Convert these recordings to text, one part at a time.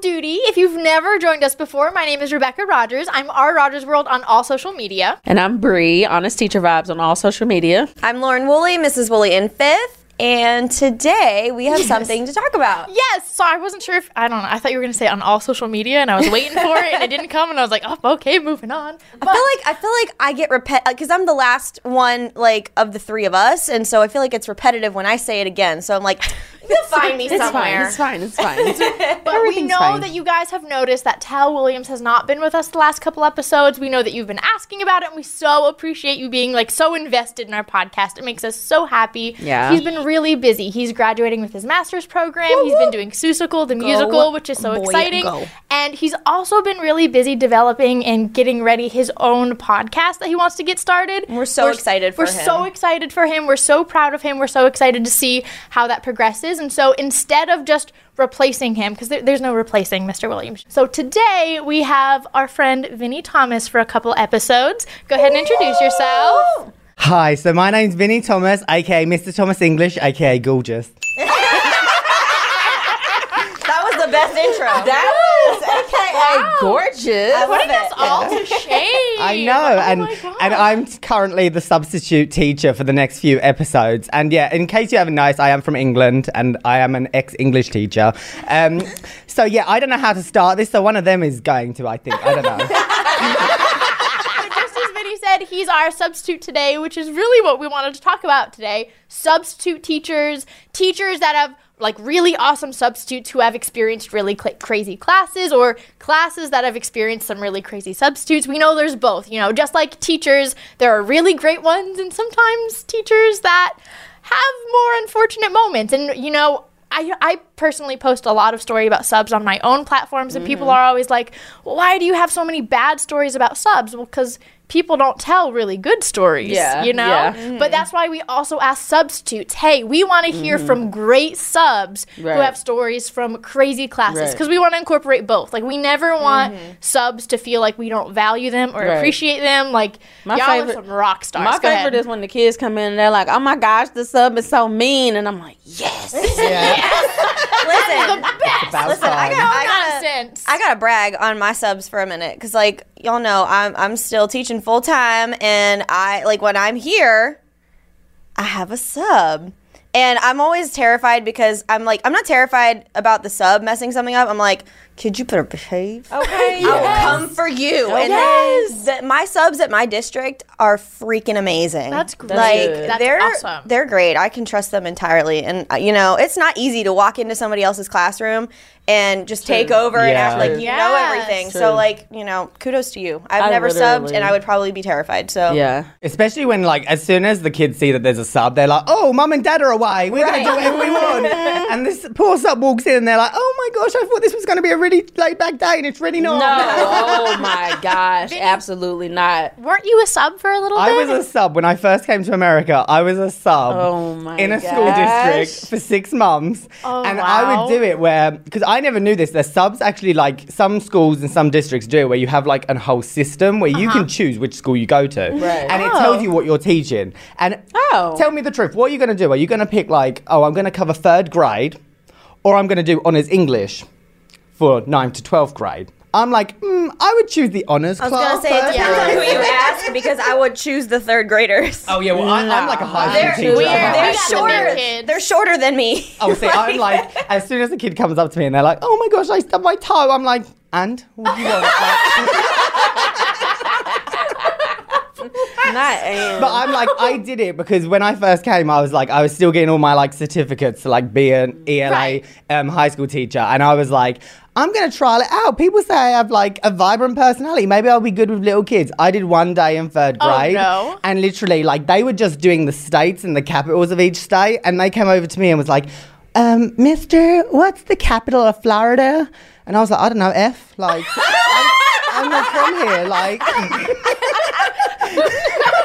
Teachers Off Duty. If you've never joined us before, my name is Rebecca Rogers. I'm R Rogers World on all social media. And I'm Bree, Honest Teacher Vibes on all social media. I'm Lauren Woolley, Mrs. Woolley in fifth. And today we have something to talk about. Yes, so I wasn't sure if I don't know. I thought you were going to say on all social media, and I was waiting for it, and it didn't come, and I was like, oh, okay, moving on. But I feel like I feel like I get repet because I'm the last one like of the three of us, and so I feel like it's repetitive when I say it again. So I'm like, you'll find me It's fine. somewhere. It's fine. It's fine. It's- But we know fine. that you guys have noticed that Tal Williams has not been with us the last couple episodes. We know that you've been asking about it, and we so appreciate you being like so invested in our podcast. It makes us so happy. Yeah. He's been really busy. He's graduating with his master's program. He's been doing Seussical, the musical, which is so boy, exciting. go. And he's also been really busy developing and getting ready his own podcast that he wants to get started. We're so excited for We're him. so excited for him. We're so proud of him. We're so excited to see how that progresses. And so instead of just replacing him, because there, there's no replacing Mr. Williams. So today we have our friend Vinny Thomas for a couple episodes. Go ahead and introduce yourself. Hi, so my name's Vinny Thomas, aka Mr. Thomas English, aka Gorgeous. That was the best intro. that was AKA gorgeous. I love Putting us all to shame. I know, Oh and my gosh. and I'm currently the substitute teacher for the next few episodes. And yeah, in case you haven't noticed, I am from England and I am an ex-English teacher. Um, so yeah, I don't know how to start this. So one of them is going to, I think. I don't know. Just as Vinny said, he's our substitute today, which is really what we wanted to talk about today. Substitute teachers, teachers that have like really awesome substitutes who have experienced really cla crazy classes or classes that have experienced some really crazy substitutes. We know there's both, you know, just like teachers, there are really great ones and sometimes teachers that have more unfortunate moments. And you know, I, I personally post a lot of story about subs on my own platforms, and people mm-hmm. are always like, well, "Why do you have so many bad stories about subs?" Well, because people don't tell really good stories, Yeah, you know. yeah. But mm-hmm. that's why we also ask substitutes. Hey, we want to hear mm-hmm. from great subs who have stories from crazy classes Right. because we want to incorporate both. Like we never want mm-hmm. subs to feel like we don't value them or Right. appreciate them. Like My y'all favorite- are some rock stars. My Go favorite ahead. is when the kids come in and they're like, "Oh my gosh, the sub is so mean," and I'm like, "Yes." Listen, About listen, I got, I gotta. I gotta brag on my subs for a minute because, like, y'all know, I'm I'm still teaching full time, and I like when I'm here, I have a sub, and I'm always terrified because I'm like, I'm not terrified about the sub messing something up. I'm like, could you better behave? Okay. yes. I will come for you. And Yes. the, my subs at my district are freaking amazing. That's great. Like. That's they're awesome. they're great. I can trust them entirely. And uh, you know, it's not easy to walk into somebody else's classroom and just take over and Yeah. act like you know everything. True. So like, you know, kudos to you. I've I never subbed and I would probably be terrified. So Yeah. Especially when, like, as soon as the kids see that there's a sub, they're like, "Oh, mum and dad are away. We're Right. gonna do whatever we want." and this poor sub walks in, and they're like, "Oh my gosh, I thought this was gonna be a really laid back day, and it's really not." No. oh my gosh. Absolutely not. Weren't you a sub for a little I bit? I was a sub when I first came to America. I was a sub Oh my in a school district for six months, Oh, and I would do it where because I never knew this. There's subs actually like some schools and some districts do it where you have like a whole system where you Uh-huh. can choose which school you go to, Right. and it Oh. tells you what you're teaching. And Oh. tell me the truth. What are you going to do? Are you going to pick like, oh, I'm going to cover third grade, or I'm going to do honors English for 9 to twelfth grade? I'm like, mm, I would choose the honors class. I was class. gonna say it first. depends on who you ask because I would choose the third graders. Oh yeah, well I, I'm like a high They're, school teacher. weird. I'm they're like- We got the shorter. kids. They're shorter than me. Oh, see, I'm like, as soon as a kid comes up to me and they're like, "Oh my gosh, I stubbed my toe," I'm like, "And what do you want?" Like, Not but I'm like, I did it because when I first came, I was like, I was still getting all my like certificates to like be an ELA Right. um, high school teacher, and I was like. I'm gonna trial it out. People say I have like a vibrant personality. Maybe I'll be good with little kids. I did one day in third Oh, grade, no. and literally, like, they were just doing the states and the capitals of each state, and they came over to me and was like, um, "Mister, what's the capital of Florida?" And I was like, "I don't know, F." Like, I'm, I'm not from here. Like,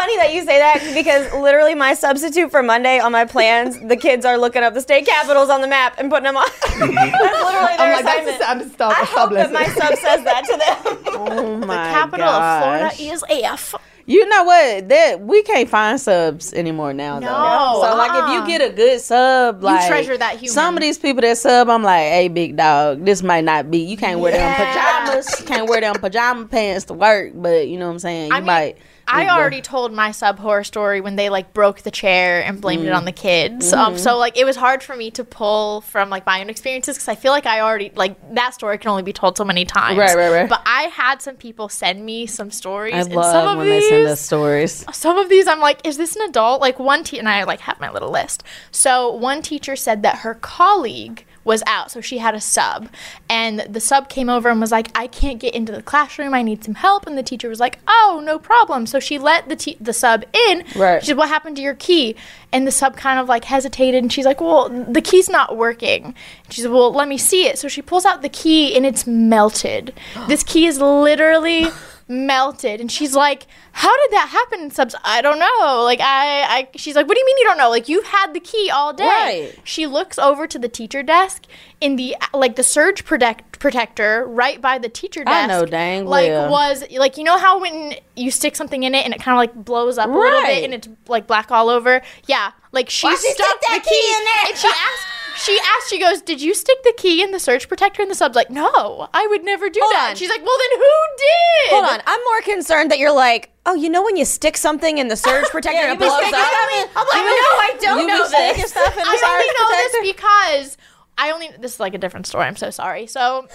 funny that you say that because literally my substitute for Monday on my plans, the kids are looking up the state capitals on the map and putting them on. that's literally oh their I'm like, that's assignment. a stop I a hope that my sub says that to them. Oh my The Capital of Florida is F. You know what? That we can't find subs anymore now. No, though. So like, if uh-uh. you ah. get a good sub, like treasure that human. Some of these people that sub, I'm like, hey, big dog, this might not be. You can't wear them pajamas. Can't wear them pajama pants to work. But you know what I'm saying? You I mean, might. I already told my sub horror story when they like broke the chair and blamed Mm. it on the kids. Um, Mm-hmm. so like it was hard for me to pull from like my own experiences because I feel like I already like that story can only be told so many times. Right, right, right. But I had some people send me some stories. I and love some of when these, they send us stories. some of these I'm like, is this an adult? Like one te- and I like have my little list. So one teacher said that her colleague was out, so she had a sub, and the sub came over and was like, "I can't get into the classroom. I need some help." And the teacher was like, "Oh, no problem." So she let the te- the sub in. Right. She said, "What happened to your key?" And the sub kind of like hesitated, and she's like, "Well, the key's not working." She said, "Well, let me see it." So she pulls out the key, and it's melted. this key is literally melted. And she's like how did that happen subs? I don't know. Like I, I she's like what do you mean you don't know? Like you've had the key all day. Right. she looks over to the teacher desk in the like the surge protect protector right by the teacher desk I know dang like well. was like you know how when you stick something in it and it kind of like blows up a little bit and it's like black all over? Yeah. Like she she stuck that the key in there? and she asked she asked, she goes, Did you stick the key in the surge protector? And the sub's like, No, I would never do Hold that. on. She's like, Well, then who did? Hold on, I'm more concerned that you're like, oh, you know when you stick something in the surge protector Yeah, and it blows up? I'm like, no, I don't you know sticking this. stuff in the I only surge know this because I only this is like a different story. I'm so sorry. So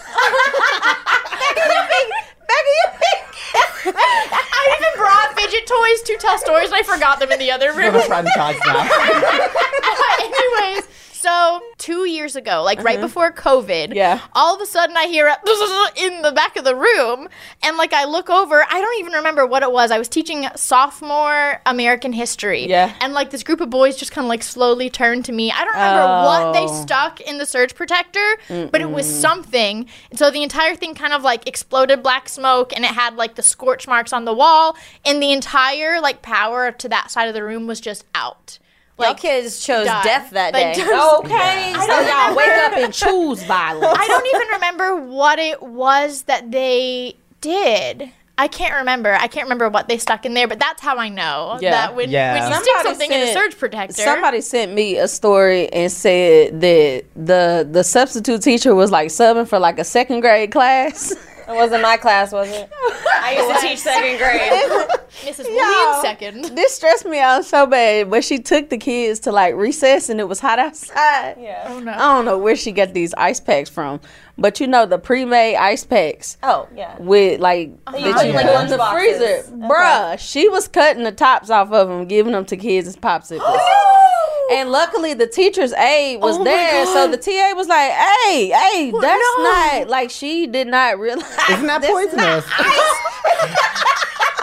Becky, you think? I even brought fidget toys to tell stories and I forgot them in the other We have a room. franchise now. Anyways, so two years ago, like right before COVID, Uh-huh. Yeah. all of a sudden I hear a in the back of the room, and like I look over, I don't even remember what it was. I was teaching sophomore American history, Yeah. and like this group of boys just kind of like slowly turned to me. I don't remember what they Oh. stuck in the surge protector, but it was something. And so the entire thing kind of like exploded black smoke, and it had like the scorch marks on the wall, and the entire like power to that side of the room was just out. Y'all Like kids chose died. death that Like, day. just- Okay, so don't y'all wake up and choose violence. I don't even remember what it was that they did. I can't remember. I can't remember what they stuck in there, but that's how I know Yeah. that when, Yeah. when you Somebody stick something in a surge protector. Somebody sent me a story and said that the the substitute teacher was like subbing for like a second grade class. It wasn't my class, was it? I used to teach second grade. Mrs. Y'all. Williams second. this stressed me out so bad. But she took the kids to like recess and it was hot outside. Yeah. Oh no. I don't know where she got these ice packs from, but you know the pre-made ice packs Oh, yeah. with like you that you in, like, put in the boxes. freezer, bruh. She was cutting the tops off of them, giving them to kids as popsicles. And luckily, the teacher's aide was Oh there, so the TA was like, "Hey, hey, Well, that's no. not like she did not realize." it's not that this is poisonous?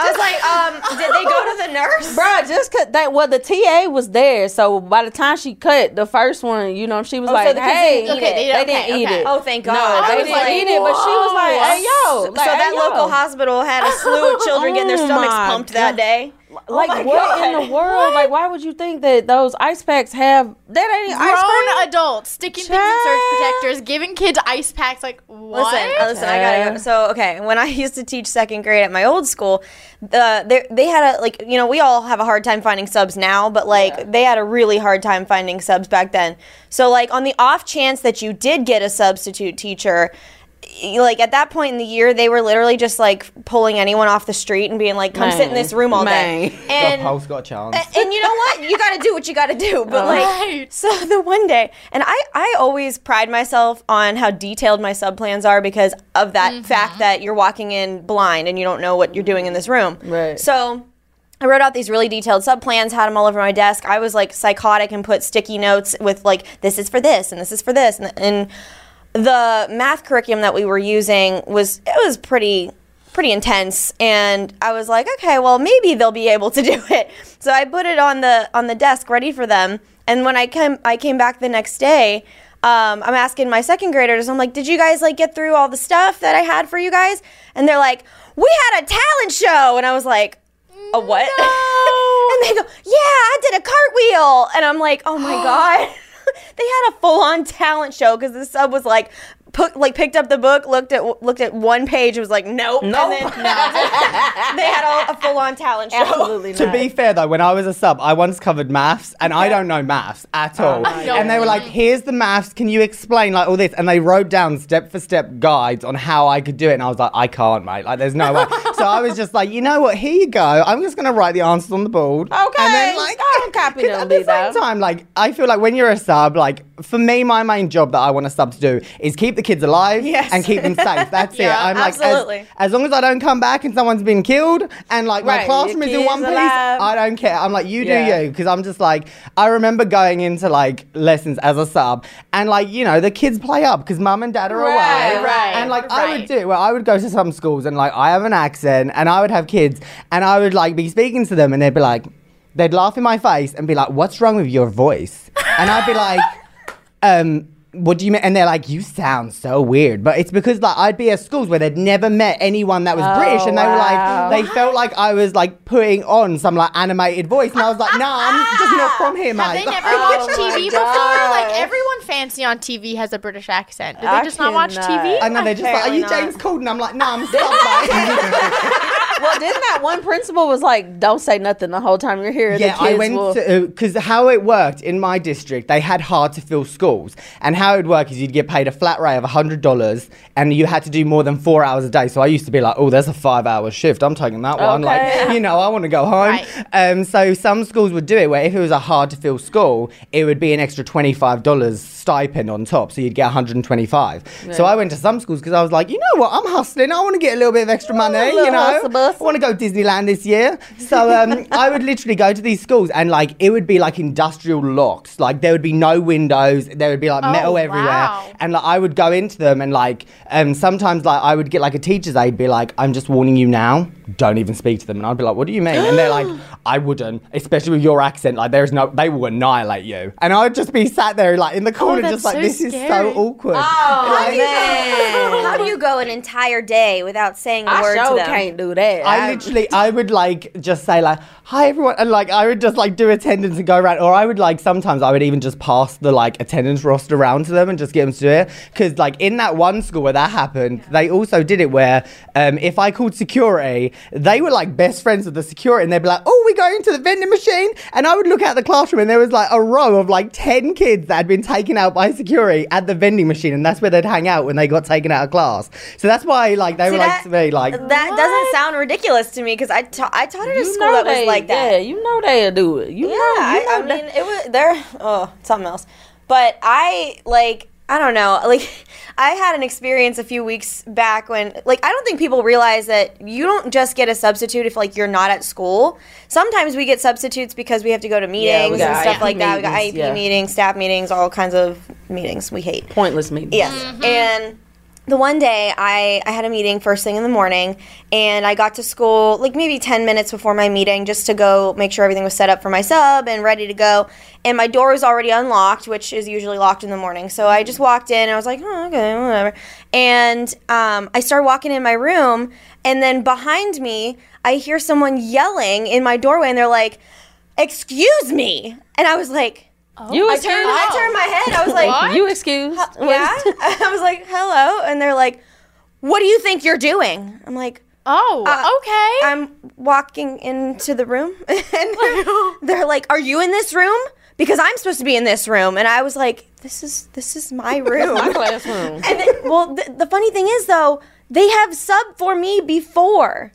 I was like, um, did they go to the nurse? Bruh, just cause that well the TA was there, so by the time she cut the first one, you know, she was Oh, so like, the "Hey, didn't Okay, they they didn't eat it." Oh, thank God. No, I they didn't like, eat it, but she was like, "Hey, yo!" So like, that hey, local hospital had a slew of children getting their Oh stomachs pumped that day. Like my what in the world? Like why would you think that those ice packs have that ain't ice Grown cream? adults sticking things in surge protectors, giving kids ice packs. Like what? Listen, listen, I gotta go. So, okay, when I used to teach second grade at my old school, uh, they, they had a, like, you know, we all have a hard time finding subs now, but like, they had a really hard time finding subs back then. So, like, on the off chance that you did get a substitute teacher, y- like at that point in the year, they were literally just like pulling anyone off the street and being like, "Come sit in this room all man. day." Got And Pulse got a chance. and you know what? You got to do what you got to do. But oh. like, Right. so the one day, and I, I always pride myself on how detailed my sub plans are because of that mm-hmm. fact that you're walking in blind and you don't know what you're doing in this room. Right. So. I wrote out these really detailed sub plans, had them all over my desk. I was like psychotic and put sticky notes with like this is for this and this is for this and, and the math curriculum that we were using was it was pretty pretty intense. And i was like okay well maybe they'll be able to do it. So i put it on the on the desk ready for them. And when i came i came back the next day um, i'm asking my second graders i'm like did you guys like get through all the stuff that i had for you guys? And they're like we had a talent show. And i was like a what? And they go, yeah, I did a cartwheel. And I'm like, oh my God. they had a full on talent show because the sub was like, put, like picked up the book, looked at looked at one page, was like, nope. Nope. And then they had a, a full on talent show. Absolutely not. To not. be fair though, when I was a sub, I once covered maths, and I don't know maths at oh all. and they were like, "Here's the maths. Can you explain like all this?" And they wrote down step for step guides on how I could do it, and I was like, "I can't, mate. Like, there's no way." so I was just like, "You know what? Here you go. I'm just gonna write the answers on the board." Okay, And then like, oh, don't copy 'cause them, At the Lisa. same time, like, I feel like when you're a sub, like, for me, my main job that I want a sub to do is keep the kids alive Yes. and keep them safe. That's it. I'm like, as- absolutely. As, long as I don't come back and someone's been killed, and like my classroom is in one piece. I don't care. I'm like, you Yeah. do you, because I'm just like, I remember going into like lessons as a sub, and like you know the kids play up because mum and dad are Right, away, right, and like I would right. do. Well, I would go to some schools and like I have an accent, and I would have kids, and I would like be speaking to them, and they'd be like, they'd laugh in my face and be like, "What's wrong with your voice?" And I'd be like, um. What do you mean? And they're like, you sound so weird. But it's because like I'd be at schools where they'd never met anyone that was Oh, British, and they were like, they felt like I was like putting on some like animated voice, and I was like, nah, I'm just not from here, Have mate. they never Oh watched TV before? Like everyone fancy on TV has a British accent. Do they I just not watch cannot. TV? I know they're just like, are you not. James Corden? I'm like, nah, I'm stuck, mate. well, didn't that one principal was like, "Don't say nothing the whole time you're here." Yeah, the I went will- to because how it worked in my district, they had hard to fill schools, and how it would work is you'd get paid a flat rate of hundred dollars, and you had to do more than four hours a day. So I used to be like, oh, there's a five-hour shift. I'm taking that one. Okay. Like, you know, I want to go home. Right. Um, so some schools would do it where if it was a hard to fill school, it would be an extra twenty-five dollars stipend on top, so you'd get 125. So I went to some schools because I was like, you know what, I'm hustling. I want to get a little bit of extra money. You know. I want to go Disneyland this year. So um, I would literally go to these schools and like it would be like industrial locks. Like there would be no windows. There would be like Oh, metal everywhere. wow. And like I would go into them and like um, sometimes like I would get like a teacher's aide be like, I'm just warning you now. Don't even speak to them. And I'd be like, what do you mean? And they're like, I wouldn't, especially with your accent. Like there's no, they will annihilate you. And I would just be sat there like in the corner, Oh, that's just like so this is so awkward. How Like, do, you go, how do you go an entire day without saying a I word to sure them? can't do that. I literally, I would like just say like, "Hi everyone," and like I would just like do attendance and go around, or I would like sometimes I would even just pass the like attendance roster around to them and just get them to do it. Because like in that one school where that happened, they also did it where um, if I called security, they were like best friends with the security, and they'd be like, "Oh, we're going to the vending machine," and I would look out the classroom and there was like a row of like ten kids that had been taken out by security at the vending machine, and that's where they'd hang out when they got taken out of class. So that's why like they See, were like to me like. That doesn't sound ridiculous to me because I, ta- I taught at a school know that was like that. Yeah, you know they'll do it. You Yeah, know, you I, I mean, it was there. Oh, something else. But I like, I don't know. Like, I had an experience a few weeks back when, like, I don't think people realize that you don't just get a substitute if like you're not at school. Sometimes we get substitutes because we have to go to meetings got and stuff IEP like that. We got meetings, IEP yeah. meetings, staff meetings, all kinds of meetings we hate. pointless meeting. Yes. Mm-hmm. And the one day I, I had a meeting first thing in the morning and I got to school like maybe 10 minutes before my meeting just to go make sure everything was set up for my sub and ready to go. And my door was already unlocked, which is usually locked in the morning. So I just walked in and I was like, oh, okay, whatever. And um, I started walking in my room and then behind me, I hear someone yelling in my doorway and they're like, excuse me. And I was like, You I excused? turned, I turned my head. I was like, What? You excused? yeah. I was like, hello. And they're like, what do you think you're doing? I'm like, Oh, Uh, okay. I'm walking into the room. and they're, they're like, are you in this room? Because I'm supposed to be in this room. And I was like, this is this is my room. My classroom. and then, well, th- the funny thing is though, they have sub for me before.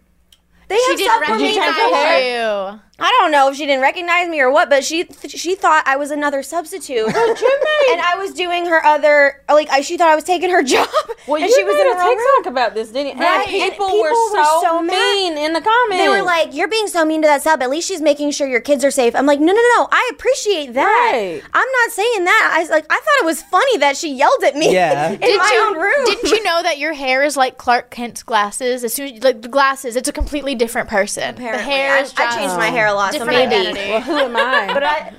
They she have didn't sub for me change recognize your before. you. I don't know if she didn't recognize me or what, but she th- she thought I was another substitute. and I was doing her other like I, she thought I was taking her job. Well, and you she was made in a the wrong room. TikTok about this, didn't you? Right, And and people, people were were so, so mad. mean in the comments. They were like, "You're being so mean to that sub. At least she's making sure your kids are safe." I'm like, "No, no, no. I appreciate that. Right. I'm not saying that. I was like, I thought it was funny that she yelled at me Yeah. in Did my you, own room. Didn't you know that your hair is like Clark Kent's glasses? As soon as like the glasses, it's a completely different person. Apparently. The hair I, is I changed my hair a lot, so different maybe. identity. well, who am I? But I,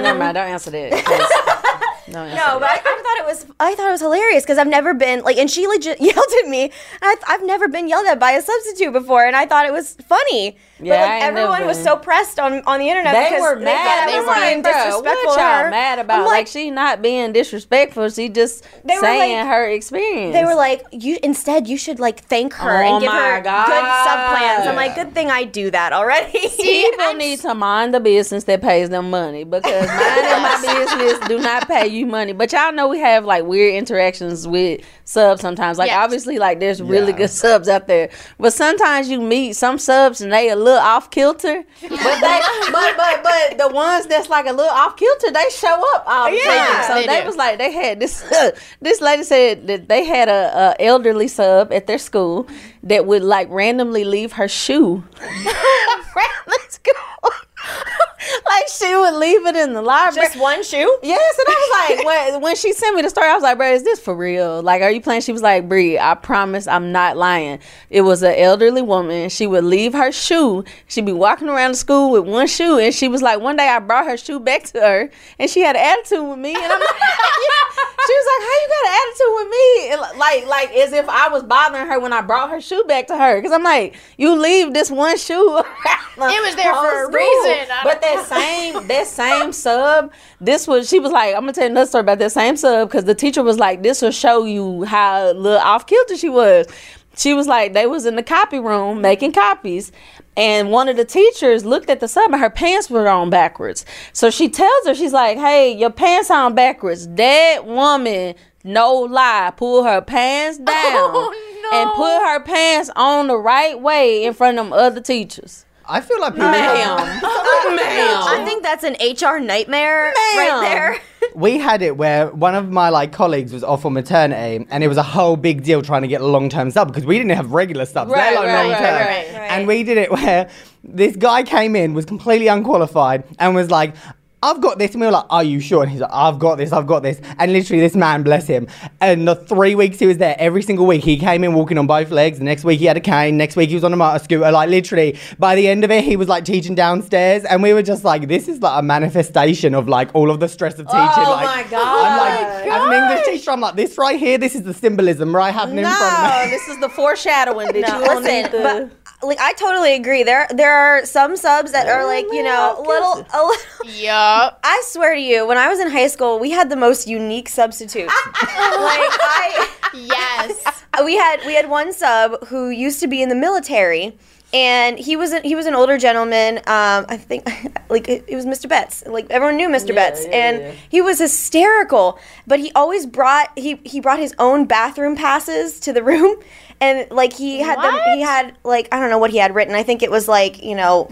Never mind, don't answer that. 'cause- don't no, but I, that. I thought it was I thought it was hilarious because I've never been like, and she legit yelled at me. And I, I've never been yelled at by a substitute before, and I thought it was funny. But Yeah, I like ain't everyone was so pressed on on the internet. They because were they mad. thought I They was were being like, "Bro, disrespectful what y'all her." mad about? I'm like, she not being disrespectful. She just They were saying like- her experience. They were like, you instead you should like thank her Oh and give her God. good sub plans. I'm like, good thing I do that already. People need to mind the business that pays them money because minding my business do not pay you money. But y'all know we have like weird interactions with subs sometimes. Like Yes. obviously, like there's really Yeah. good subs out there, but sometimes you meet some subs and they a little off kilter. But they, but but but the ones that's like a little off kilter, they show up all the Yeah, time. So they they, was like they had this. this lady said that they had a, a elderly sub at their school that would like randomly leave her shoe around the school. like she would leave it in the library. Just one shoe. Yes, and I was like, when, when she sent me the story, I was like, bro, is this for real? Like, are you playing? She was like, Bree, I promise I'm not lying. It was an elderly woman. She would leave her shoe. She'd be walking around the school with one shoe, and she was like, one day I brought her shoe back to her, and she had an attitude with me, and I'm like, she was like, how you got an attitude with me? And like, like as if I was bothering her when I brought her shoe back to her, because I'm like, you leave this one shoe. It was there for a reason. But that same that same sub, this was she was like, I'm gonna tell you another story about that same sub because the teacher was like, this will show you how little off kilter she was. She was like, they was in the copy room making copies, and one of the teachers looked at the sub and her pants were on backwards. So she tells her, she's like, hey, your pants on backwards. That woman, no lie, pull her pants oh, down Oh, no. and put her pants on the right way in front of them other teachers. I feel like people Ma'am. I Ma'am. think that's an HR nightmare right there. we had it where one of my like colleagues was off on maternity, and it was a whole big deal trying to get a long term sub because we didn't have regular subs, let Right, alone right, long right, right, right. And we did it where this guy came in, was completely unqualified, and was like. I've got this, and we were like, "Are you sure?" And he's like, "I've got this, I've got this." And literally, this man, bless him, and the three weeks he was there, every single week he came in walking on both legs. The next week he had a cane. Next week he was on a motor scooter. Like literally, by the end of it, he was like teaching downstairs, and we were just like, "This is like a manifestation of like all of the stress of teaching." Oh like, my God. I'm like, as an English teacher, I'm like, this right here, this is the symbolism right happening in front No, of me. this is the foreshadowing Did No, you don't listen, need to. but like I totally agree. There there are some subs that are like you know man, little kisses. a little. Yup. I swear to you, when I was in high school, we had the most unique substitutes. like I. Yes. we had we had one sub who used to be in the military and he was a, he was an older gentleman um, i think like it, it was mr betts like everyone knew mr Yeah, betts yeah, and yeah. he was hysterical but he always brought he he brought his own bathroom passes to the room and like he had them he had like i don't know what he had written. I think it was like you know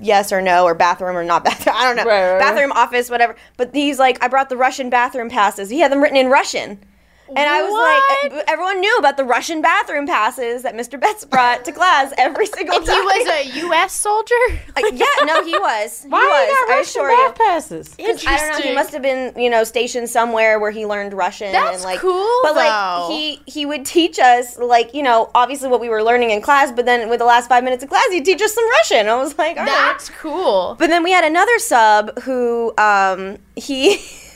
yes or no or bathroom or not bathroom. I don't know. Right, right, right. bathroom office whatever. But he's like i brought the russian bathroom passes. He had them written in russian and I was What? like, everyone knew about the Russian bathroom passes that Mr. Betts brought to class every single And he was a U.S. soldier. Uh, yeah, no, he was. He Why was. you got I Russian assure you. bath passes? I don't know. He must have been, you know, stationed somewhere where he learned Russian. That's and like, cool, But though. like, he he would teach us, like, you know, obviously what we were learning in class. But then with the last five minutes of class, he'd teach us some Russian. I was like, all right. That's cool. But then we had another sub who um he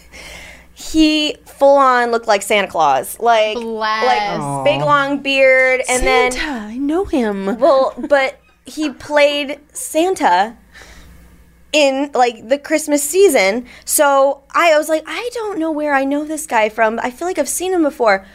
he full on looked like Santa Claus. Like Bless. like big long beard and then Santa, I know him. well, but he played Santa in like the Christmas season. So I was like, I don't know where I know this guy from. I feel like I've seen him before.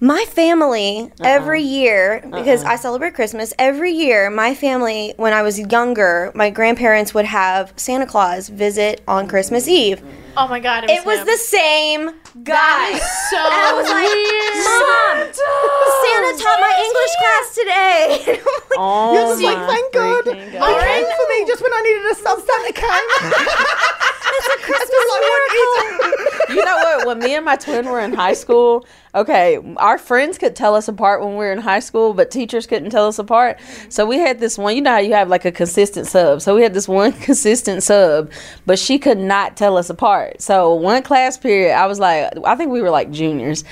My family uh-uh. every year uh-uh. because I celebrate Christmas every year. My family, when I was younger, my grandparents would have Santa Claus visit on Christmas Eve. Oh my God. It was, It was the same guy. That is so And I was like, weird. Mom, Santa taught my English class today. And I'm like, Oh You're just like, my thank God. freaking They came for me just when I needed a sub Santa came. it's a Christmas miracle. you know what? When me and my twin were in high school, okay, our friends could tell us apart when we were in high school, but teachers couldn't tell us apart. So we had this one. You know how you have like a consistent sub. So we had this one consistent sub, but she could not tell us apart. So one class period, I was like, I think we were like juniors.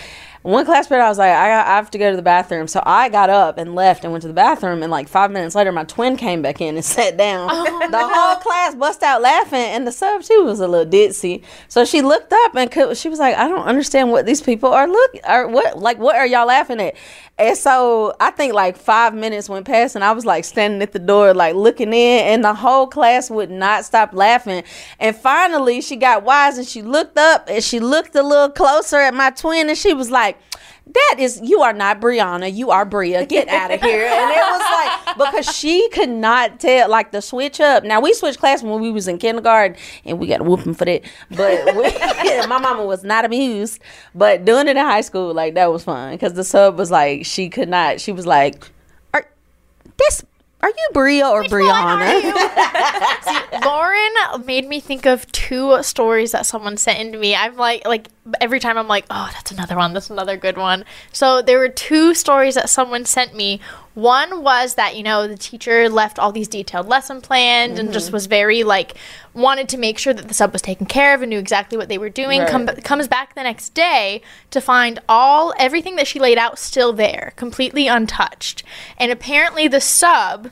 One class period, I was like, I, got, I have to go to the bathroom. So I got up and left and went to the bathroom. And like five minutes later, my twin came back in and sat down. Oh, the whole class bust out laughing, and the sub she was a little ditzy. So she looked up and could, she was like, I don't understand what these people are look are what like what are y'all laughing at? And so I think like five minutes went past, and I was like standing at the door, like looking in, and the whole class would not stop laughing. And finally, she got wise and she looked up and she looked a little closer at my twin, and she was like, that is you are not Brianna, you are Bria. Get out of here. And it was like because she could not tell like the switch up. Now we switched class when we was in kindergarten and we got a whooping for that. But we, my mama was not amused. But doing it in high school, like that was fun. Because the sub was like she could not she was like, Are this are you Bria or Brianna? See, Lauren made me think of two stories that someone sent into me. I'm like, like every time I'm like, oh, that's another one. That's another good one. So there were two stories that someone sent me. One was that you know the teacher left all these detailed lesson plans and just mm-hmm. was very like wanted to make sure that the sub was taken care of and knew exactly what they were doing. Right. Come, comes back the next day to find all everything that she laid out still there, completely untouched. And apparently the sub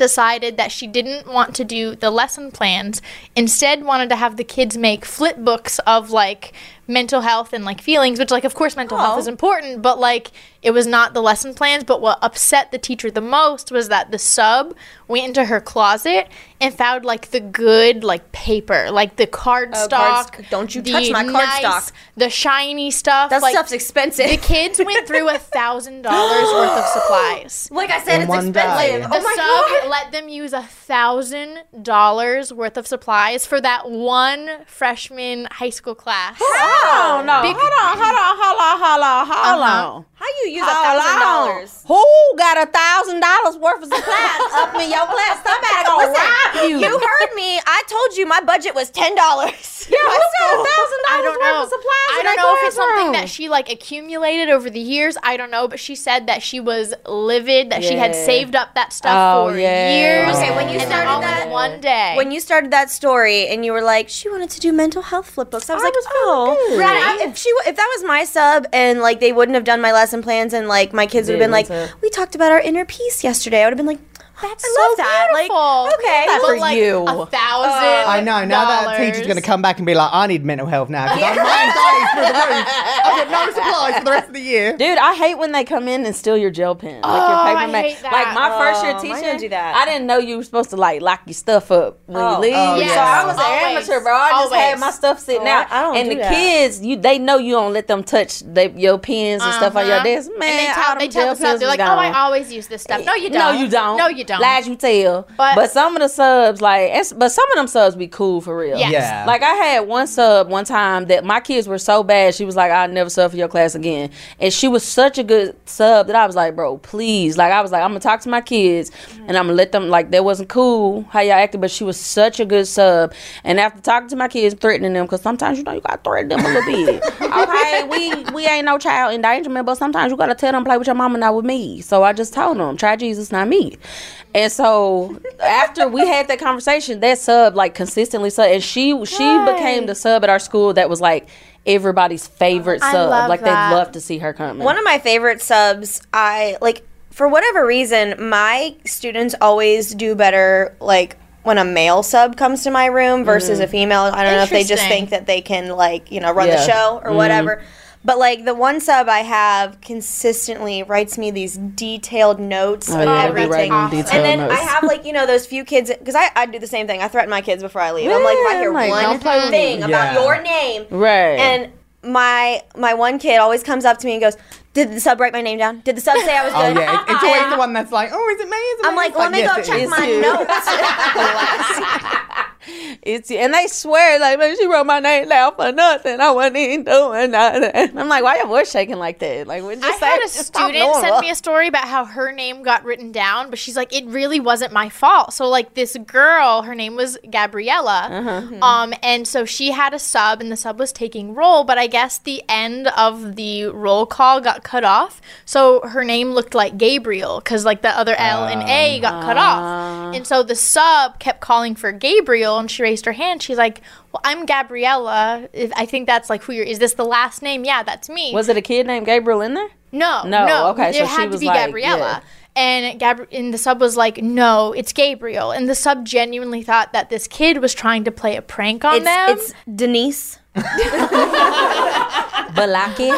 decided that she didn't want to do the lesson plans instead wanted to have the kids make flip books of like mental health and like feelings which like of course mental health oh. is important but like it was not the lesson plans but what upset the teacher the most was that the sub went into her closet and found like the good like paper like the card stock don't you touch my card stock. the shiny stuff That like, stuff's expensive. the kids went through a thousand dollars worth of supplies like I said, In it's one expensive. day. the Oh my sub god. let them use a thousand dollars worth of supplies for that one freshman high school class. Oh no. Big- hold on, hold on, hold on, hold on, hold Uh-huh. On. How you use a Hold thousand on. dollars? Who got a thousand dollars worth of supplies up in your class? Somebody gonna rob you. You heard me. I told you my budget was ten dollars. Yeah, who got a thousand dollars worth know. of supplies? I in don't that know if it's something that she like accumulated over the years. I don't know, but she said that she was livid, that she had saved up that stuff Oh, for yeah. years. Okay, when you and started all that- one day. When you started that story and you were like, she wanted to do mental health flip books, I was I like, was oh, good. right. I- if she, if that was my sub and like they wouldn't have done my lesson plans and like my kids would have been like, it. we talked about our inner peace yesterday, I would have been like, That's I so love that. Like, okay. That for like, you. A thousand. I know. Now that teacher's going to come back and be like, I need mental health now because I'm my anxiety's through the roof. I've got no supplies for the rest of the year. Dude, I hate when they come in and steal your gel pen, like Oh, your I paper mat. hate that. Like my first year Oh, mine teaching, don't that. I didn't know you were supposed to like lock your stuff up when Oh. you leave. Oh, So. I was an Always. amateur, bro. I just had my stuff sitting Oh, I- out, I don't and do the that. kids, you they know you don't let them touch they, your pens and stuff on your Uh-huh. desk. Man, and they tell, them they tell gel the sub, pens they're like, oh, I always use this stuff. No, you don't. No, you don't. No, you don't. Lies you tell. But- But, some of the subs, like, it's- but some of them subs be cool for real. Yes. Yeah. Like I had one sub one time that my kids were so bad. She was like, "I'll never sub for your class again." And she was such a good sub that I was like, "Bro, please." Like I was like, "I'm gonna talk to my kids and I'm gonna let them like that wasn't cool how y'all acted." But she was such a good sub. And after talking to my kids, threatening them because sometimes you know you gotta threaten them a little bit. okay, we we ain't no child endangerment, but sometimes you gotta tell them play with your mama, not with me. So I just told them, try Jesus, not me. And so after we had that conversation, that sub like consistently sub, and she she became the sub at our school that was like everybody's favorite I sub. love like that. they love to see her come. One of my favorite subs, I like for whatever reason, my students always do better like when a male sub comes to my room versus mm-hmm. a female. I don't know if they just think that they can like, you know, run the show or mm-hmm. whatever. But like the one sub I have consistently writes me these detailed notes Oh, and yeah, they be everything. writing And then notes. I have like, you know, those few kids because I, I do the same thing. I threaten my kids before I leave. I'm like, if I hear like, one don't me. thing about Yeah. your name right. and my my one kid always comes up to me and goes, "Did the sub write my name down? Did the sub say I was good? Oh good?" yeah, it's always the one that's like, oh, is it me? Is it I'm me? like, "Let me yes, go check my you." notes." it's and they swear like man, she wrote my name down for nothing. I wasn't even doing nothing. I'm like, why your voice shaking like that? Like, we just I say, had a student send me a story about how her name got written down, but she's like, it really wasn't my fault. So like this girl, her name was Gabriella, Uh-huh. um, and so she had a sub, and the sub was taking roll, but I guess the end of the roll call got cut off, so her name looked like Gabriel because like the other L and A got cut Ah. off, and so the sub kept calling for Gabriel, and she raised raised her hand. She's like, "Well, I'm Gabriella. If- I think that's like who you're. Is this the last name? Yeah, that's me." Was it a kid named Gabriel in there? No, No, no. okay, It so she had to was be like, Gabriella. And Gabri- and the sub was like, "No, it's Gabriel." And the sub genuinely thought that this kid was trying to play a prank on It's, them. it's Denise. Balaki.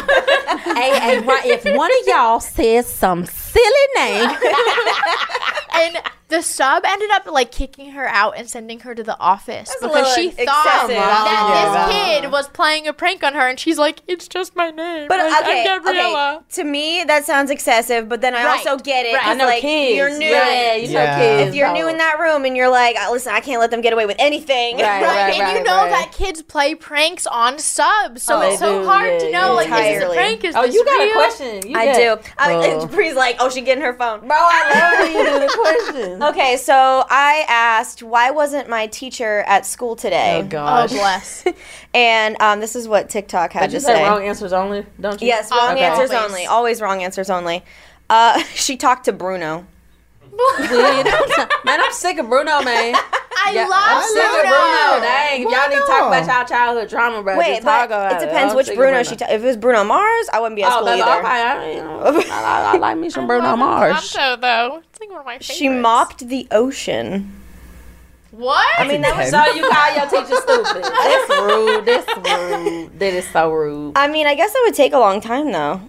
hey, hey, right, if one of y'all says some silly name, and the sub ended up like kicking her out and sending her to the office a because she thought excessive. that Yeah. this kid was playing a prank on her, and she's like, "It's just my name." But Like, okay, I'm Gabriella. okay. To me, that sounds excessive. But then I Right, also get it. right. I 'cause, know like, kids. You're new. Yeah, you Yeah. know kids. If you're so- new in that room and you're like, "Uh, listen, I can't let them get away with anything. Right, Right, right, and you know right. that kids play pranks on subs, so Oh, it's so do, hard yeah, to know yeah. like is this a prank? Is Oh, this you got real? a question. You I got- do. I. Bree's like, oh, she getting her phone. Bro, I love when you do the question. Okay, so I asked, why wasn't my teacher at school today? Oh Oh bless. And um, this is what TikTok had Did to say say. wrong answers only? Don't you? Yes, wrong Okay. answers Always. only. Always wrong answers only. Uh, she talked to Bruno. Dude, man, I'm sick of Bruno, man. I Yeah, love I'm sick of Bruno. Bruno. Dang, if y'all need to talk about y'all childhood trauma, bro. Wait, just talk but about it depends I'm which sick Bruno she. Ta- if it was Bruno Mars, I wouldn't be at Oh, school either. okay. I, you I, I, I like me some Bruno Mars. Tonto, though. It's like one of my favorites. She mopped the ocean. What? I mean, that was. So you call your teacher stupid? That's rude. That's rude. That is so rude. I mean, I guess it would take a long time though.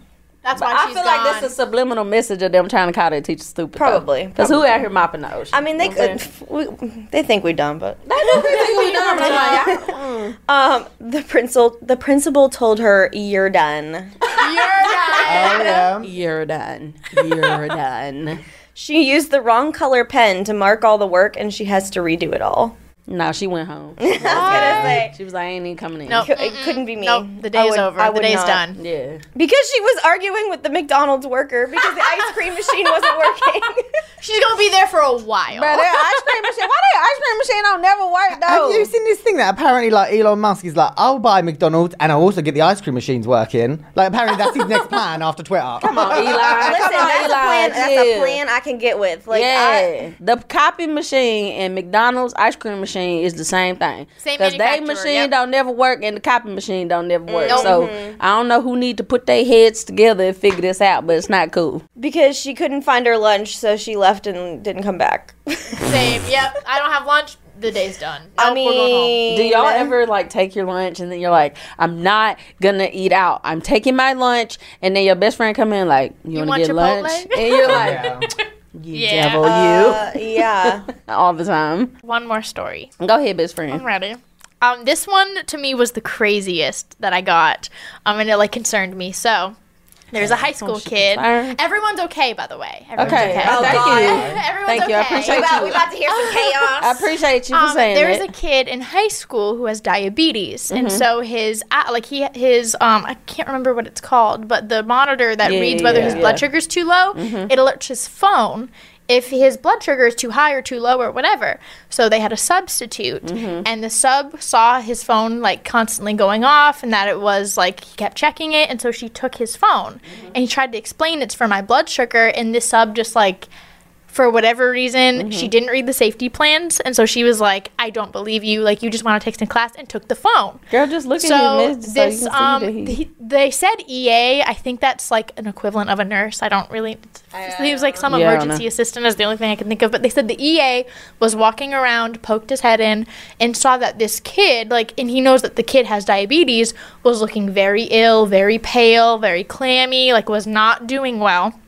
That's But why I she's feel gone. like is a subliminal message of them trying to call their teacher stupid. Probably, Because who out here mopping the ocean? I mean, they You know what I'm could. We, they think we're dumb, but They do think we dumb, but um, the principal the principal told her you're done. You're done. Oh yeah. You're done. You're done. She used the wrong color pen to mark all the work, and she has to redo it all. No, she went home. I was gonna say She was like, I ain't even coming in. Nope. it couldn't be me. Nope. The I day is would- over. I The would day's not. done. Yeah. because she was arguing with the McDonald's worker because the ice cream machine wasn't working. She's gonna be there for a while. But that ice cream machine, why that ice cream machine don't never work though? Have you seen this thing that apparently like Elon Musk is like, I'll buy McDonald's and I'll also get the ice cream machines working. Like apparently that's his next plan after Twitter. Come on, Eli. Listen, Come on, that's Eli. a plan. That's a plan I can get with. Like, yeah, I, the copy machine and McDonald's ice cream machine is the same thing. Same Because they machine yep. don't never work and the copy machine don't never work. So Mm-hmm. I don't know who need to put their heads together and figure this out, but it's not cool. because she couldn't find her lunch, so she left and didn't come back. Same. Yep. I don't have lunch. The day's done. I Nope, we're going home. mean, Do y'all ever like take your lunch and then you're like, I'm not gonna eat out. I'm taking my lunch, and then your best friend come in like, you, wanna want get Chipotle? lunch? And you're like, Yeah. You Yeah. devil, Uh, yeah. all the time. One more story. Go ahead, best friend. I'm ready. Um, this one to me was the craziest that I got. Um, and it like concerned me. So there's a high school kid. Everyone's okay, by the way. Everyone's Okay. okay. Oh, thank God. you. Everyone's Thank you. I appreciate we, about, you. we about to hear some chaos. I appreciate you for Um, saying there's that. a kid in high school who has diabetes, and Mm-hmm. so his like he his um I can't remember what it's called, but the monitor that Yeah, reads whether yeah, his yeah. blood sugar's too low, it alerts his phone if his blood sugar is too high or too low or whatever. So they had a substitute, Mm-hmm. and the sub saw his phone like constantly going off, and that it was like he kept checking it, and so she took his phone, Mm-hmm. and he tried to explain it's for my blood sugar, and this sub just like for whatever reason, Mm-hmm. she didn't read the safety plans, and so she was like, "I don't believe you. Like, you just want to text in class," and took the phone. Girl, just look at So his message so you this, can um, that he- he- they said EA. I think that's like an equivalent of a nurse. I don't really. It seems like some Yeah, emergency assistant is the only thing I can think of. But they said the EA was walking around, poked his head in, and saw that this kid, like, and he knows that the kid has diabetes, was looking very ill, very pale, very clammy, like was not doing well.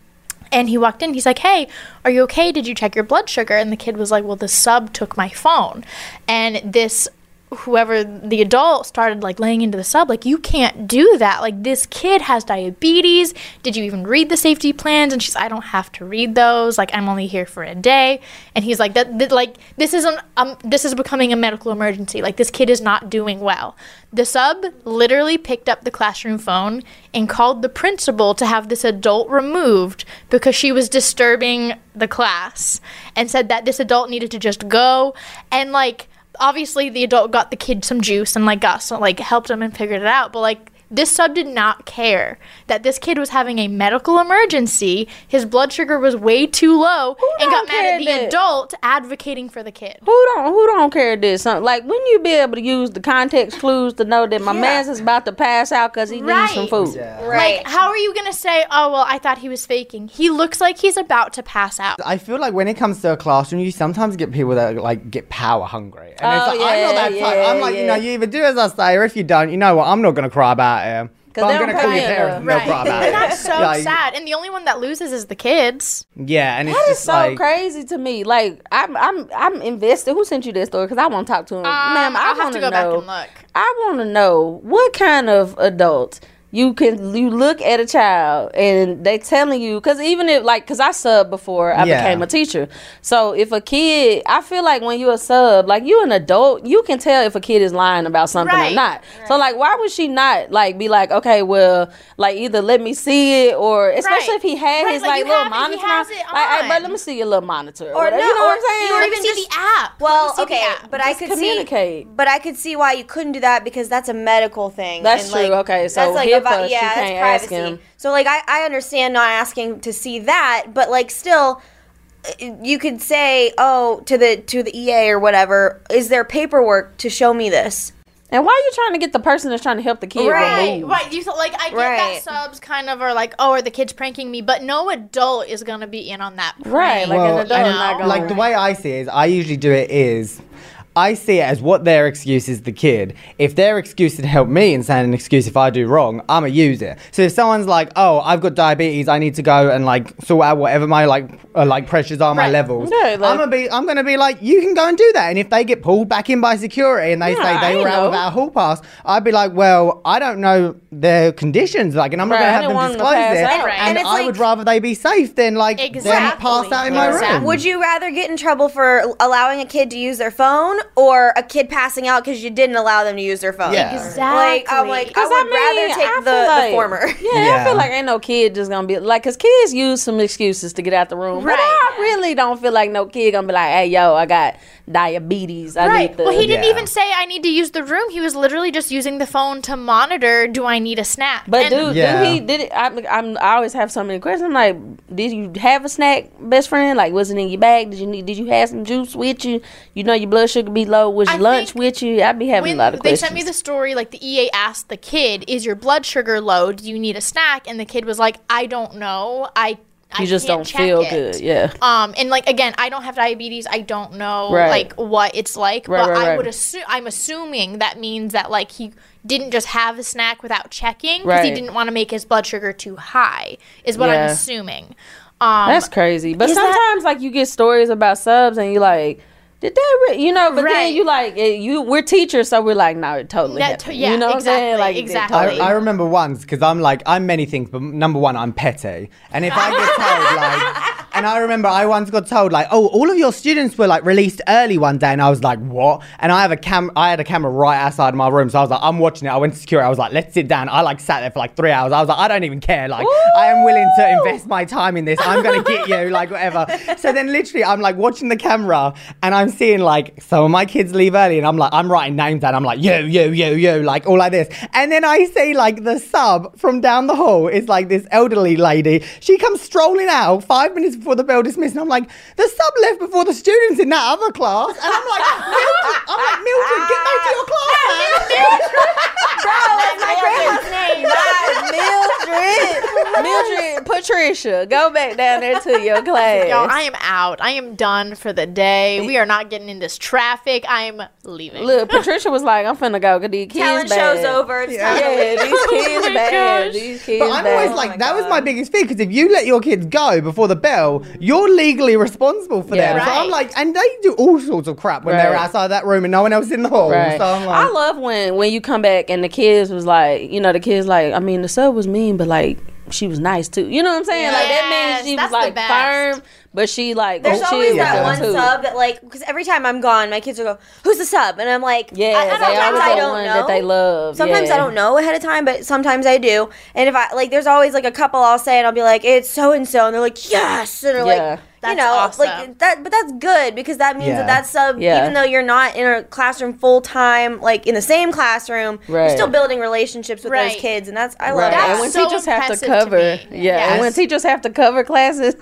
And he walked in. He's like, "Hey, are you okay? Did you check your blood sugar?" And the kid was like, "Well, the sub took my phone." And this whoever the adult started like laying into the sub like you can't do that. Like this kid has diabetes. Did you even read the safety plans? And she's i don't have to read those. Like i'm only here for a day. And he's like that, that like this isn't um this is becoming a medical emergency. Like this kid is not doing well. The sub literally picked up the classroom phone and called the principal to have this adult removed because she was disturbing the class and said that this adult needed to just go. And like obviously the adult got the kid some juice and like got some like helped him and figured it out but like This sub did not care that this kid was having a medical emergency. His blood sugar was way too low and got mad at the that- adult advocating for the kid. Who don't who don't care this? Something like when you be able to use the context clues to know that my man's is about to pass out because he needs some Right. food. Right. Like, how are you gonna say, "Oh well, I thought he was faking"? He looks like he's about to pass out. I feel like when it comes to a classroom, you sometimes get people that like get power hungry. And Oh, it's like, I'm not that yeah, type. I'm like, you know, you either do as I say, or if you don't, you know what? I'm not gonna cry about it. But they I'm don't gonna call pay your enough. parents and they'll about and it. that's so Like, sad. And the only one that loses is the kids. Yeah, and it's That is just so like crazy to me. Like I'm, I'm, I'm invested. Who sent you that story? Because I want to talk to him, ma'am. I Um, I'll have want to to go back know. and look. I want to know what kind of adult you can you look at a child and they telling you because even if like because I sub before I Yeah. became a teacher. So if a kid, I feel like when you're a sub, like you an adult, you can tell if a kid is lying about something Right. or not. So like, why would she not like be like, okay, well, like either let me see it or especially Right. if he had Right, his like, like, little have it- he monitor. has like, hey, but let me see your little monitor. Or, Or whatever. no, you know or- what I'm saying? or even see just- the app. Well, Let me see okay, the app. but I could communicate. see, but I could see why you couldn't do that because that's a medical thing. That's and, true. like, Okay, so that's like HIPAA, about she yeah, that's can't ask privacy. him. So like I, I understand not asking to see that, but like still, uh, you could say, oh, to the to the EA or whatever, is there paperwork to show me this? And why are you trying to get the person that's trying to help the kid Right, remove? Right, you thought like I get Right. that subs kind of are like, oh, are the kids pranking me? But no adult is gonna be in on that. Prank. Right, like Well, an adult and is not gonna like the way I see it is, I usually do it is. I see it as what their excuse is the kid. If their excuse is to help me and saying an excuse if I do wrong, I'm a user. So if someone's like, "Oh, I've got diabetes, I need to go and like sort out whatever my like uh, like pressures are, my Right. levels," Yeah, like- I'm gonna be I'm gonna be like, "You can go and do that." And if they get pulled back in by security and they Yeah, say I they were out know. without a hall pass, I'd be like, "Well, I don't know their conditions, like, and I'm not Right, I gonna have didn't them want to disclose pass it." out. Right. And, And it's I would rather they be safe than like them Exactly. pass out in my room. Would you rather get in trouble for allowing a kid to use their phone or a kid passing out because you didn't allow them to use their phone? Yeah. Like I'm like I Because would I mean, rather take I the, like- the former. Yeah, I feel like ain't no kid just gonna be like, cause kids use some excuses to get out the room. But Right. I really don't feel like no kid gonna be like, hey, yo, I got diabetes. I Right. need to. Well, he didn't Yeah. even say I need to use the room. He was literally just using the phone to monitor. Do I need a snack? But And- dude, Yeah. did he did it? I'm, I'm I always have so many questions. I'm like, did you have a snack, best friend? Like, was it in your bag? Did you need? Did you have some juice with you? You know your blood sugar be low. Was I lunch with you? I'd be having a lot of questions. they sent me the story, like the EA asked the kid, "Is your blood sugar low? Do you need a snack?" And the kid was like, "I don't know. I." I you just can't don't feel it." good. Yeah. Um, and like again, I don't have diabetes. I don't know Right. like what it's like, Right, but right, I would assume I'm assuming that means that like he didn't just have a snack without checking because he didn't want to make his blood sugar too high. Is what I'm assuming. Um, That's crazy. But is that- sometimes, like, you get stories about subs, and you like, did that, re-? you know? But Right. then you like, eh, you we're teachers, so we're like, no, it totally. That to- yeah, you know what I'm saying? exactly, Like, exactly. totally- I, I remember once because I'm like I'm many things, but number one I'm petty, and if I get told like, and I remember I once got told like, oh, all of your students were like released early one day, and I was like, what? And I have a cam, I had a camera right outside my room, so I was like, I'm watching it. I went to security. I was like, let's sit down. I like sat there for like three hours. I was like, I don't even care. Like I am willing to invest my time in this. I'm gonna get you like whatever. So then literally I'm like watching the camera, and I'm seeing like some of my kids leave early, and I'm like I'm writing names down. I'm like yo yo yo yo like all like this, and then I see like the sub from down the hall is like this elderly lady. She comes strolling out five minutes before the bell dismissed, and I'm like the sub left before the students in that other class, and I'm like Mildred, I'm like Mildred, get back to your class. Ah, man." That's my grandma's name. Mildred, Mildred, Patricia, go back down there to your class. Yo, I am out. I am done for the day. We are not getting in this traffic. I'm leaving. Look, Patricia was like, I'm finna go, cause these kids Talent bad. show's over. It's time to Yeah, these oh kids my bad. gosh. These kids But I'm bad. always like, oh that was my biggest fear because if you let your kids go before the bell, you're legally responsible for Yeah. them. So I'm like, and they do all sorts of crap when they're Right. outside that room and no one else in the hall. Right. So I'm I love when when you come back and the kids was like, you know, the kids like, I mean, the sub was mean, but like she was nice too. You know what I'm saying? Like that Yes, means she was like firm, but she like There's she always is that one too. sub that like because every time I'm gone, my kids will go, "Who's the sub?" And I'm like, Yeah, I, they sometimes always I don't one know. that they love. Sometimes yeah. I don't know ahead of time, but sometimes I do. And if I like, there's always like a couple I'll say, and I'll be like, "It's so and so," and they're like, "Yes," and they're Yeah. like, That's you know, awesome. like that. But that's good because that means Yeah. that that sub, Yeah. even though you're not in a classroom full time, like in the same classroom, Right. you're still building relationships with Right. those kids, and that's I love Right. That's that. and when so teachers have to impressive to cover, me. yeah, and when teachers have to cover classes,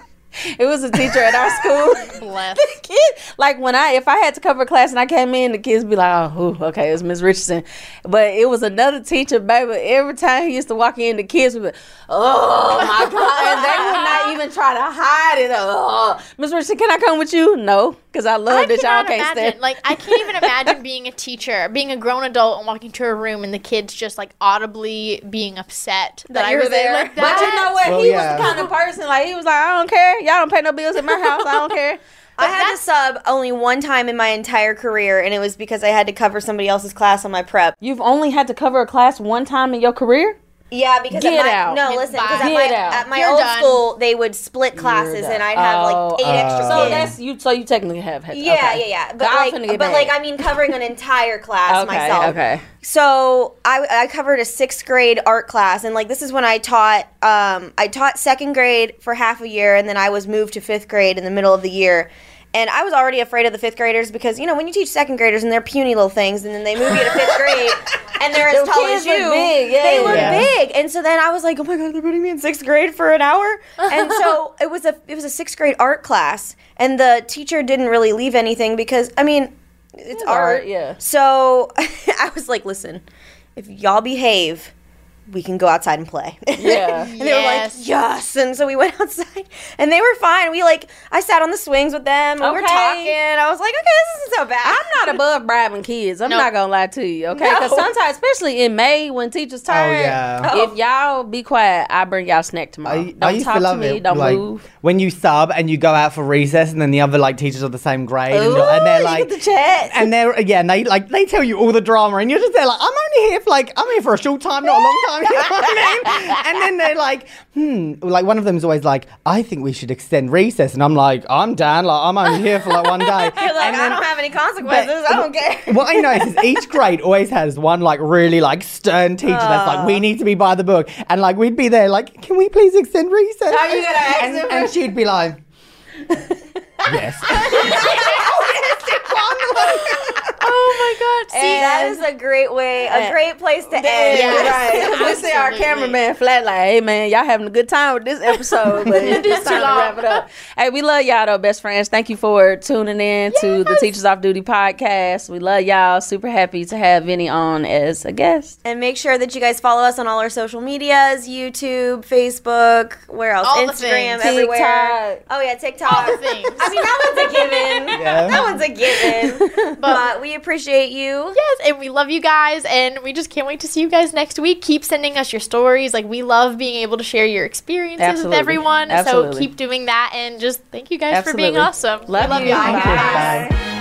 it was a teacher at our school. Bless. the kid, like when I, if I had to cover a class and I came in, the kids be like, "Oh, ooh, okay, it's Miss Richardson," but it was another teacher, baby. Every time he used to walk in, the kids would be, "Oh my god," and they would not even try to hide it. Oh, Miss Richardson, can I come with you? No, because I love I that y'all can't imagine. stand. Like I can't even imagine being a teacher, being a grown adult, and walking to a room and the kids just like audibly being upset that, That I was there. there. Like But you that. know what? Well, he yeah. was the kind of person like he was like, I don't care. Y'all don't pay no bills at my house. I don't care. I had to sub only one time in my entire career, and it was because I had to cover somebody else's class on my prep. You've only had to cover a class one time in your career. Yeah, because Get at my, out. No, listen, because at Get my, out. at my You're old done. school, they would split classes, and I'd have Oh, like eight extra So kids. that's you. So you technically have had. yeah, okay. yeah, yeah. But I'm like, finna but get like. I mean, covering an entire class Okay. myself. Okay. So I, I covered a sixth grade art class, and like this is when I taught. Um, I taught second grade for half a year, and then I was moved to fifth grade in the middle of the year. And I was already afraid of the fifth graders because you know when you teach second graders and they're puny little things, and then they move you to fifth grade, and they're as tall as you, big, yeah. they look Yeah. big. And so then I was like, oh my god, they're putting me in sixth grade for an hour. And so it was a it was a sixth grade art class, and the teacher didn't really leave anything because I mean, it's art, art, yeah. So I was like, listen, if y'all behave, we can go outside and play. Yeah. and they were like, Yes. yes. And so we went outside and they were fine. We like, I sat on the swings with them and we were Okay. talking. I was like, okay, this isn't so bad. I'm not above bribing kids. I'm Nope. not gonna lie to you, okay? Because No. sometimes, especially in May when teachers oh, turn, yeah. if y'all be quiet, I bring y'all snack tomorrow. I, don't I used talk to love me. it. Don't like, move. When you sub and you go out for recess, and then the other like teachers are the same grade, and, Ooh, you're- and they're you like, get the chat. and they're yeah, and they like they tell you all the drama, and you're just there like, I'm only here for like I'm here for a short time, not a long time. You know what I mean? And then they're like, hmm, like one of them's always like, I think we should extend recess, and I'm like, I'm down, like I'm only here for like one day. You're like, and I then- don't have any consequences. I don't care. what I notice is each grade always has one like really like stern teacher that's like, we need to be by the book, and like we'd be there like, can we please extend recess? Are you gonna and, them and she'd be like, yes. Oh my god. See, that is a great way, a great place to end. Yeah, Yes. right. 'Cause we see our cameraman flat like, hey man, y'all having a good time with this episode, but it's time too to wrap it up. Hey, we love y'all though, best friends. Thank you for tuning in to the Teachers Off Duty podcast. We love y'all. Super happy to have Vinny on as a guest. And make sure that you guys follow us on all our social medias YouTube, Facebook, where else? All the Instagram, things. everywhere. TikTok. Oh, yeah, TikTok. all the things. I mean, that one's a given. Yeah. That one's a given. but we appreciate you. Yes, and we love you guys, and we just can't wait to see you guys next week. Keep sending us your stories. Like we love being able to share your experiences Absolutely. with everyone. Absolutely. So keep doing that, and just thank you guys for being Absolutely. awesome. We Love you. you. Bye. Bye.